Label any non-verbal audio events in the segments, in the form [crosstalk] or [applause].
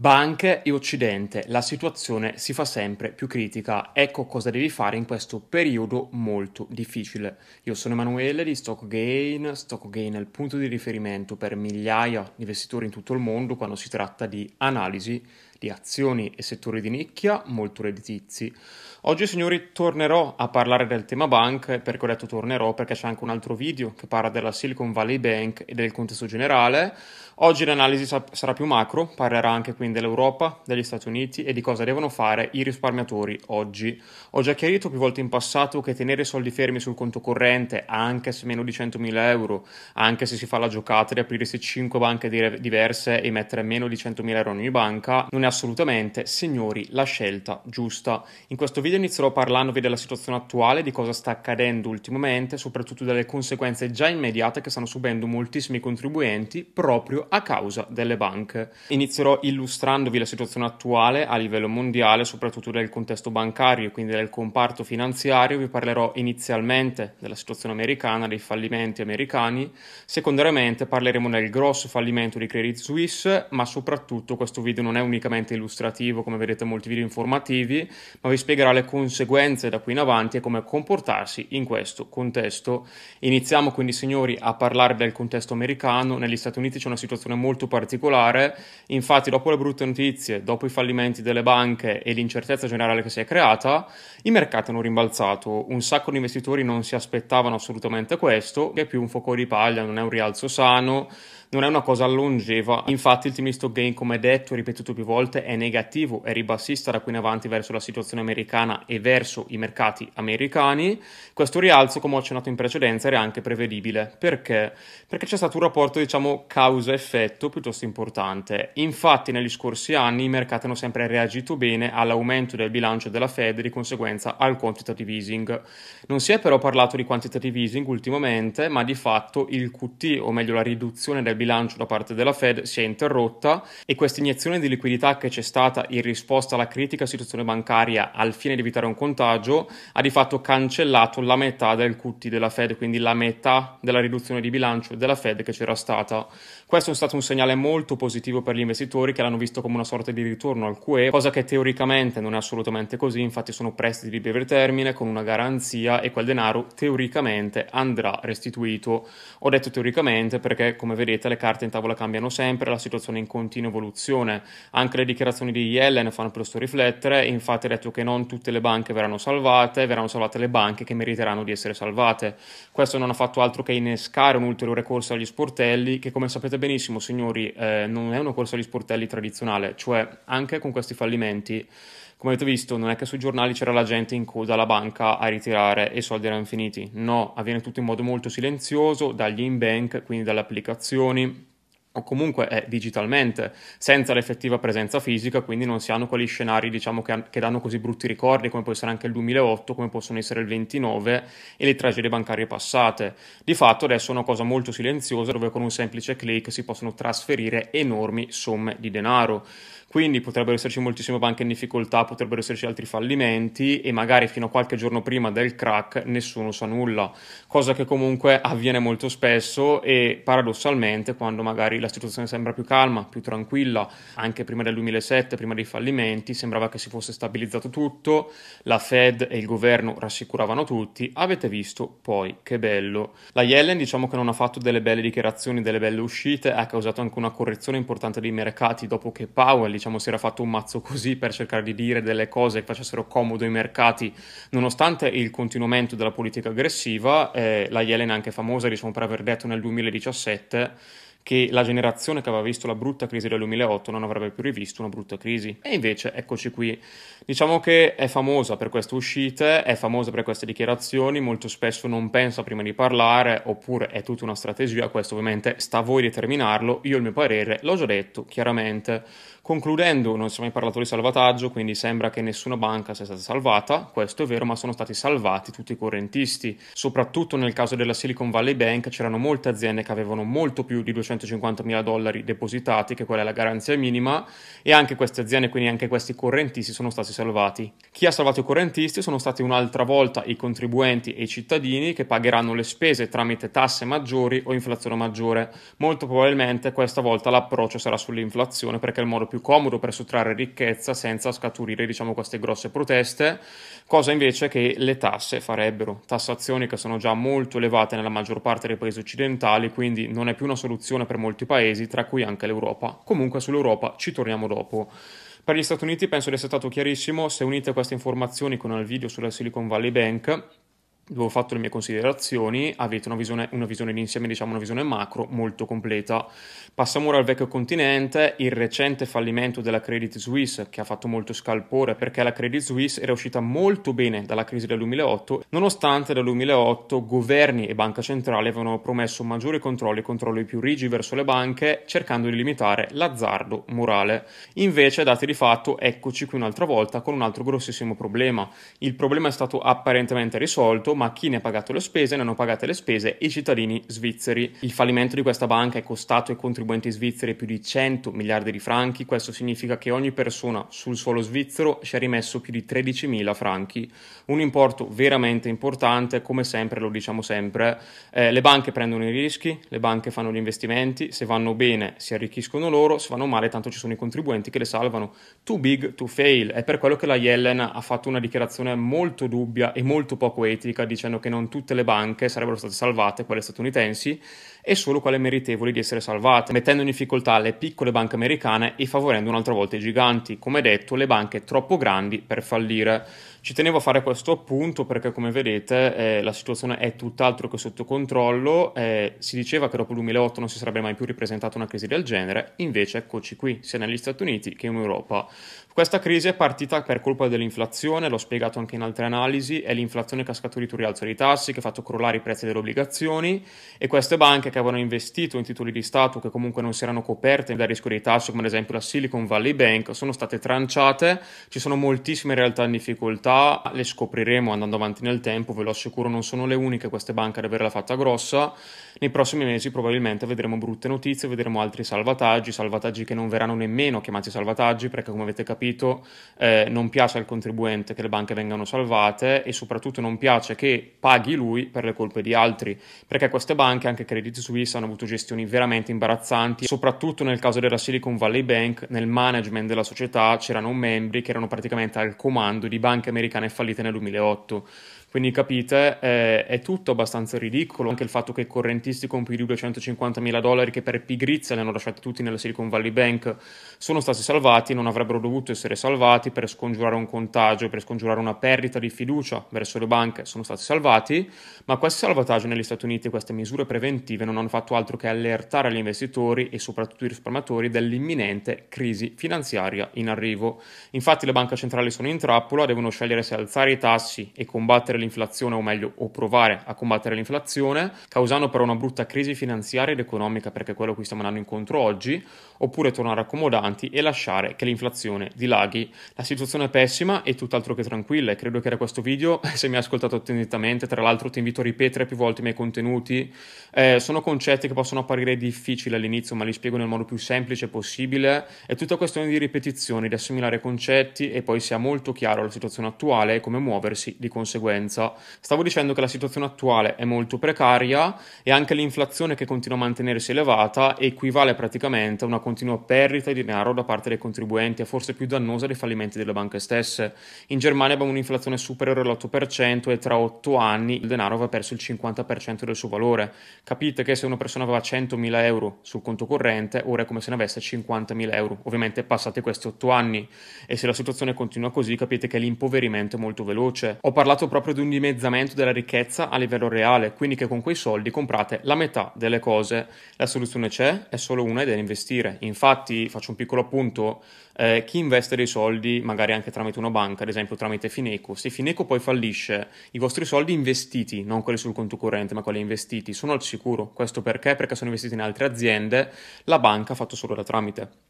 Banche e Occidente, la situazione si fa sempre più critica. Ecco cosa devi fare in questo periodo molto difficile. Io sono Emanuele di StockGain. StockGain è il punto di riferimento per migliaia di investitori in tutto il mondo quando si tratta di analisi di azioni e settori di nicchia molto redditizi. Oggi, signori, tornerò a parlare del tema bank, perché ho detto tornerò perché c'è anche un altro video che parla della Silicon Valley Bank e del contesto generale. Oggi l'analisi sarà più macro, parlerà anche quindi dell'Europa, degli Stati Uniti e di cosa devono fare i risparmiatori oggi. Ho già chiarito più volte in passato che tenere soldi fermi sul conto corrente, anche se meno di 100.000 euro, anche se si fa la giocata di aprirsi 5 banche diverse e mettere meno di 100.000 euro in ogni banca, non è assolutamente, signori, la scelta giusta. In questo video inizierò parlandovi della situazione attuale, di cosa sta accadendo ultimamente, soprattutto delle conseguenze già immediate che stanno subendo moltissimi contribuenti proprio a causa delle banche. Inizierò illustrandovi la situazione attuale a livello mondiale, soprattutto del contesto bancario e quindi del comparto finanziario. Vi parlerò inizialmente della situazione americana, dei fallimenti americani. Secondariamente parleremo del grosso fallimento di Credit Suisse, ma soprattutto questo video non è unicamente illustrativo, come vedete molti video informativi, ma vi spiegherà le conseguenze da qui in avanti e come comportarsi in questo contesto. Iniziamo quindi, signori, a parlare del contesto americano. Negli Stati Uniti c'è una situazione molto particolare. Infatti, dopo le brutte notizie, dopo i fallimenti delle banche e l'incertezza generale che si è creata, i mercati hanno rimbalzato. Un sacco di investitori non si aspettavano assolutamente questo, che è più un fuoco di paglia, non è un rialzo sano non è una cosa longeva. Infatti il team stock gain, come detto e ripetuto più volte, è negativo, è ribassista da qui in avanti verso la situazione americana e verso i mercati americani. Questo rialzo, come ho accennato in precedenza, era anche prevedibile. Perché? Perché c'è stato un rapporto, diciamo, causa-effetto piuttosto importante. Infatti negli scorsi anni i mercati hanno sempre reagito bene all'aumento del bilancio della Fed e di conseguenza al quantitative easing. Non si è però parlato di quantitative easing ultimamente, ma di fatto il QT, o meglio la riduzione del bilancio da parte della Fed si è interrotta e questa iniezione di liquidità che c'è stata in risposta alla critica situazione bancaria al fine di evitare un contagio ha di fatto cancellato la metà del QT della Fed, quindi la metà della riduzione di bilancio della Fed che c'era stata. Questo è stato un segnale molto positivo per gli investitori che l'hanno visto come una sorta di ritorno al QE, cosa che teoricamente non è assolutamente così, infatti sono prestiti di breve termine con una garanzia e quel denaro teoricamente andrà restituito. Ho detto teoricamente perché come vedete le carte in tavola cambiano sempre, la situazione è in continua evoluzione, anche le dichiarazioni di Yellen fanno questo riflettere, infatti ha detto che non tutte le banche verranno salvate, verranno salvate le banche che meriteranno di essere salvate. Questo non ha fatto altro che innescare un ulteriore corso agli sportelli che come sapete benissimo, signori, eh, non è una corsa agli sportelli tradizionale, cioè anche con questi fallimenti, come avete visto, non è che sui giornali c'era la gente in coda alla banca a ritirare e i soldi erano finiti. No, avviene tutto in modo molto silenzioso, dagli in-bank, quindi dalle applicazioni o comunque è digitalmente, senza l'effettiva presenza fisica, quindi non si hanno quegli scenari diciamo, che, che, danno così brutti ricordi come può essere anche il 2008, come possono essere il 29 e le tragedie bancarie passate. Di fatto adesso è una cosa molto silenziosa dove con un semplice clic si possono trasferire enormi somme di denaro. Quindi potrebbero esserci moltissime banche in difficoltà, potrebbero esserci altri fallimenti e magari fino a qualche giorno prima del crack nessuno sa nulla, cosa che comunque avviene molto spesso e paradossalmente quando magari la situazione sembra più calma, più tranquilla, anche prima del 2007, prima dei fallimenti, sembrava che si fosse stabilizzato tutto, la Fed e il governo rassicuravano tutti, avete visto poi che bello. La Yellen diciamo che non ha fatto delle belle dichiarazioni, delle belle uscite, ha causato anche una correzione importante dei mercati dopo che Powell diciamo, si era fatto un mazzo così per cercare di dire delle cose che facessero comodo ai mercati, nonostante il continuamento della politica aggressiva. Eh, la Yellen è anche famosa diciamo, per aver detto nel 2017 che la generazione che aveva visto la brutta crisi del 2008 non avrebbe più rivisto una brutta crisi. E invece eccoci qui. Diciamo che è famosa per queste uscite, è famosa per queste dichiarazioni, molto spesso non pensa prima di parlare, oppure è tutta una strategia, questo ovviamente sta a voi determinarlo, io il mio parere l'ho già detto chiaramente. Concludendo, non si è mai parlato di salvataggio, quindi sembra che nessuna banca sia stata salvata, questo è vero, ma sono stati salvati tutti i correntisti. Soprattutto nel caso della Silicon Valley Bank c'erano molte aziende che avevano molto più di 200 250 mila dollari depositati, che quella è la garanzia minima, e anche queste aziende, quindi anche questi correntisti, sono stati salvati. Chi ha salvato i correntisti sono stati un'altra volta i contribuenti e i cittadini che pagheranno le spese tramite tasse maggiori o inflazione maggiore. Molto probabilmente questa volta l'approccio sarà sull'inflazione perché è il modo più comodo per sottrarre ricchezza senza scaturire diciamo, queste grosse proteste, cosa invece che le tasse farebbero. Tassazioni che sono già molto elevate nella maggior parte dei paesi occidentali, quindi non è più una soluzione per molti paesi, tra cui anche l'Europa. Comunque sull'Europa ci torniamo dopo. Per gli Stati Uniti penso di essere stato chiarissimo, se unite queste informazioni con il video sulla Silicon Valley Bank, dove ho fatto le mie considerazioni, avete una visione, una visione d'insieme, diciamo una visione macro molto completa. Passiamo ora al vecchio continente, il recente fallimento della Credit Suisse che ha fatto molto scalpore perché la Credit Suisse era uscita molto bene dalla crisi del 2008, nonostante dal 2008 governi e banca centrale avevano promesso maggiori controlli controlli più rigidi verso le banche, cercando di limitare l'azzardo morale. Invece, dati di fatto, eccoci qui un'altra volta con un altro grossissimo problema. Il problema è stato apparentemente risolto, ma chi ne ha pagato le spese ne hanno pagate le spese i cittadini svizzeri. Il fallimento di questa banca è costato ai contribuenti svizzeri più di 100 miliardi di franchi, questo significa che ogni persona sul suolo svizzero ci ha rimesso più di 13.000 franchi, un importo veramente importante, come sempre lo diciamo sempre, eh, le banche prendono i rischi, le banche fanno gli investimenti, se vanno bene si arricchiscono loro, se vanno male tanto ci sono i contribuenti che le salvano. Too big to fail, è per quello che la Yellen ha fatto una dichiarazione molto dubbia e molto poco etica dicendo che non tutte le banche sarebbero state salvate, quelle statunitensi, e solo quelle meritevoli di essere salvate, mettendo in difficoltà le piccole banche americane e favorendo un'altra volta i giganti, come detto, le banche troppo grandi per fallire. Ci tenevo a fare questo appunto perché, come vedete, eh, la situazione è tutt'altro che sotto controllo. Eh, si diceva che dopo il 2008 non si sarebbe mai più ripresentata una crisi del genere, invece eccoci qui, sia negli Stati Uniti che in Europa. Questa crisi è partita per colpa dell'inflazione, l'ho spiegato anche in altre analisi, è l'inflazione che ha scaturito il rialzo dei tassi, che ha fatto crollare i prezzi delle obbligazioni. E queste banche che avevano investito in titoli di Stato che comunque non si erano coperte dal rischio dei tassi, come ad esempio la Silicon Valley Bank, sono state tranciate, ci sono moltissime realtà in difficoltà, le scopriremo andando avanti nel tempo, ve lo assicuro non sono le uniche queste banche ad averla fatta grossa, nei prossimi mesi probabilmente vedremo brutte notizie, vedremo altri salvataggi, salvataggi che non verranno nemmeno chiamati salvataggi perché come avete capito, eh, non piace al contribuente che le banche vengano salvate e soprattutto non piace che paghi lui per le colpe di altri, perché queste banche, anche Credit Suisse, hanno avuto gestioni veramente imbarazzanti, soprattutto nel caso della Silicon Valley Bank, nel management della società c'erano membri che erano praticamente al comando di banche americane fallite nel 2008. Quindi capite, eh, è tutto abbastanza ridicolo. Anche il fatto che correntisti con più di 250 mila dollari che per pigrizia li hanno lasciati tutti nella Silicon Valley Bank sono stati salvati, non avrebbero dovuto essere salvati per scongiurare un contagio, per scongiurare una perdita di fiducia verso le banche, sono stati salvati, ma questi salvataggi negli Stati Uniti, queste misure preventive non hanno fatto altro che allertare gli investitori e soprattutto i risparmiatori dell'imminente crisi finanziaria in arrivo. Infatti le banche centrali sono in trappola, devono scegliere se alzare i tassi e combattere l'inflazione, o meglio, o provare a combattere l'inflazione, causando però una brutta crisi finanziaria ed economica, perché è quello cui stiamo andando incontro oggi, oppure tornare accomodanti e lasciare che l'inflazione dilaghi. La situazione è pessima e tutt'altro che tranquilla e credo che da questo video, [laughs] se mi hai ascoltato attentamente, tra l'altro ti invito a ripetere più volte i miei contenuti, eh, sono concetti che possono apparire difficili all'inizio, ma li spiego nel modo più semplice possibile, è tutta questione di ripetizioni, di assimilare concetti e poi sia molto chiaro la situazione attuale e come muoversi di conseguenza. Stavo dicendo che la situazione attuale è molto precaria e anche l'inflazione che continua a mantenersi elevata equivale praticamente a una continua perdita di denaro da parte dei contribuenti e forse più dannosa dei fallimenti delle banche stesse. In Germania abbiamo un'inflazione superiore all'8% e tra 8 anni il denaro aveva perso il 50% del suo valore. Capite che se una persona aveva 100.000 euro sul conto corrente, ora è come se ne avesse 50.000 euro. Ovviamente passate questi 8 anni e se la situazione continua così capite che l'impoverimento è molto veloce. Ho parlato proprio di un dimezzamento della ricchezza a livello reale, quindi che con quei soldi comprate la metà delle cose. La soluzione c'è, è solo una ed è investire. Infatti, faccio un piccolo appunto, eh, chi investe dei soldi, magari anche tramite una banca, ad esempio tramite Fineco, se Fineco poi fallisce, i vostri soldi investiti, non quelli sul conto corrente, ma quelli investiti, sono al sicuro. Questo perché? Perché sono investiti in altre aziende, la banca ha fatto solo da tramite.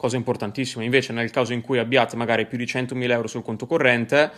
Cosa importantissima. Invece nel caso in cui abbiate magari più di 100.000 euro sul conto corrente,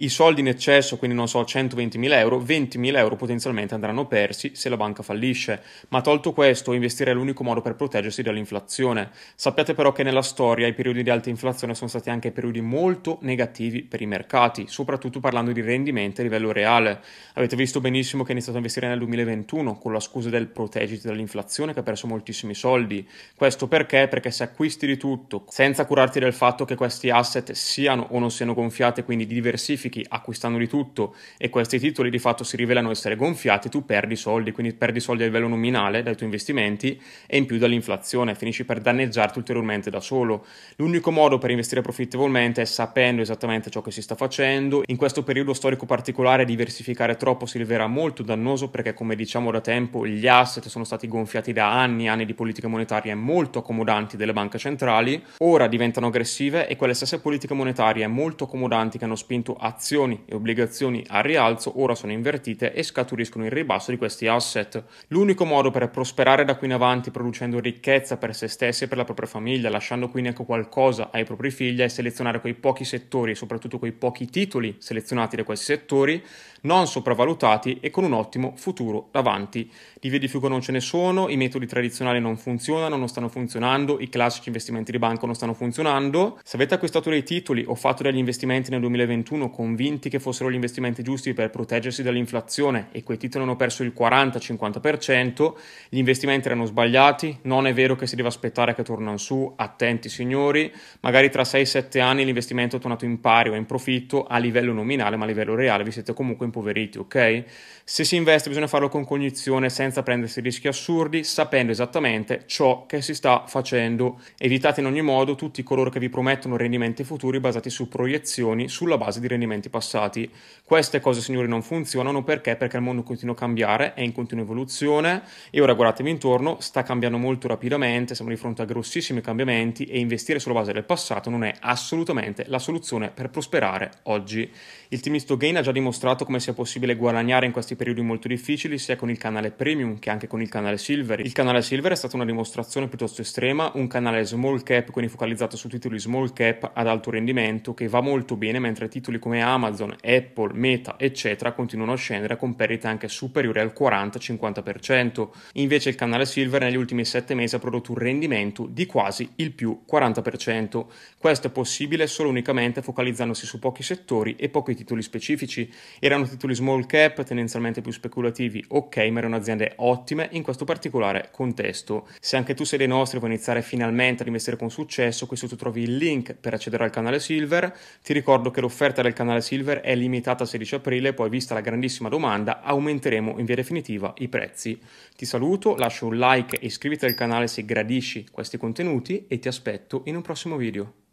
i soldi in eccesso, quindi non so, 120.000 euro, 20.000 euro potenzialmente andranno persi se la banca fallisce. Ma tolto questo, investire è l'unico modo per proteggersi dall'inflazione. Sappiate però che nella storia i periodi di alta inflazione sono stati anche periodi molto negativi per i mercati, soprattutto parlando di rendimenti a livello reale. Avete visto benissimo che è iniziato a investire nel 2021 con la scusa del proteggiti dall'inflazione che ha perso moltissimi soldi. Questo perché? Perché se acquisti di tutto senza curarti del fatto che questi asset siano o non siano gonfiati, quindi diversifichi acquistando di tutto e questi titoli di fatto si rivelano essere gonfiati, tu perdi soldi, quindi perdi soldi a livello nominale dai tuoi investimenti e in più dall'inflazione, finisci per danneggiarti ulteriormente da solo. L'unico modo per investire profittevolmente è sapendo esattamente ciò che si sta facendo. In questo periodo storico particolare diversificare troppo si rivela molto dannoso perché come diciamo da tempo gli asset sono stati gonfiati da anni anni di politiche monetarie molto accomodanti delle banche centrali, ora diventano aggressive e quelle stesse politiche monetarie molto accomodanti che hanno spinto azioni e obbligazioni a rialzo ora sono invertite e scaturiscono il ribasso di questi asset. L'unico modo per prosperare da qui in avanti producendo ricchezza per se stessi e per la propria famiglia, lasciando quindi anche qualcosa ai propri figli, è selezionare quei pochi settori e soprattutto quei pochi titoli selezionati da questi settori, non sopravvalutati e con un ottimo futuro davanti. Di vie di fuga non ce ne sono, i metodi tradizionali non funzionano, non stanno funzionando, i classici investimenti di banco non stanno funzionando. Se avete acquistato dei titoli o fatto degli investimenti nel 2021 con convinti che fossero gli investimenti giusti per proteggersi dall'inflazione e quei titoli hanno perso il 40-50%, gli investimenti erano sbagliati, non è vero che si deve aspettare che tornano su, attenti signori, magari tra 6-7 anni l'investimento è tornato in pari o in profitto a livello nominale, ma a livello reale vi siete comunque impoveriti, ok? Se si investe bisogna farlo con cognizione, senza prendersi rischi assurdi, sapendo esattamente ciò che si sta facendo. Evitate in ogni modo tutti coloro che vi promettono rendimenti futuri basati su proiezioni sulla base di rendimenti passati. Queste cose, signori, non funzionano perché? Perché il mondo continua a cambiare, è in continua evoluzione e ora guardatevi intorno, sta cambiando molto rapidamente, siamo di fronte a grossissimi cambiamenti e investire sulla base del passato non è assolutamente la soluzione per prosperare oggi. Il team Misto Gain ha già dimostrato come sia possibile guadagnare in questi periodi molto difficili sia con il canale Premium che anche con il canale Silver. Il canale Silver è stata una dimostrazione piuttosto estrema, un canale small cap, quindi focalizzato su titoli small cap ad alto rendimento che va molto bene mentre titoli come Amazon, Apple, Meta, eccetera, continuano a scendere con perdite anche superiori al 40-50%. Invece il canale Silver negli ultimi 7 mesi ha prodotto un rendimento di quasi il più 40%. Questo è possibile solo unicamente focalizzandosi su pochi settori e pochi titoli specifici. Erano titoli small cap, tendenzialmente più speculativi, ok, ma erano aziende ottime in questo particolare contesto. Se anche tu sei dei nostri vuoi iniziare finalmente ad investire con successo, qui sotto trovi il link per accedere al canale Silver. Ti ricordo che l'offerta del canale Silver è limitata al 16 aprile, poi vista la grandissima domanda aumenteremo in via definitiva i prezzi. Ti saluto, lascio un like e iscriviti al canale se gradisci questi contenuti e ti aspetto in un prossimo video.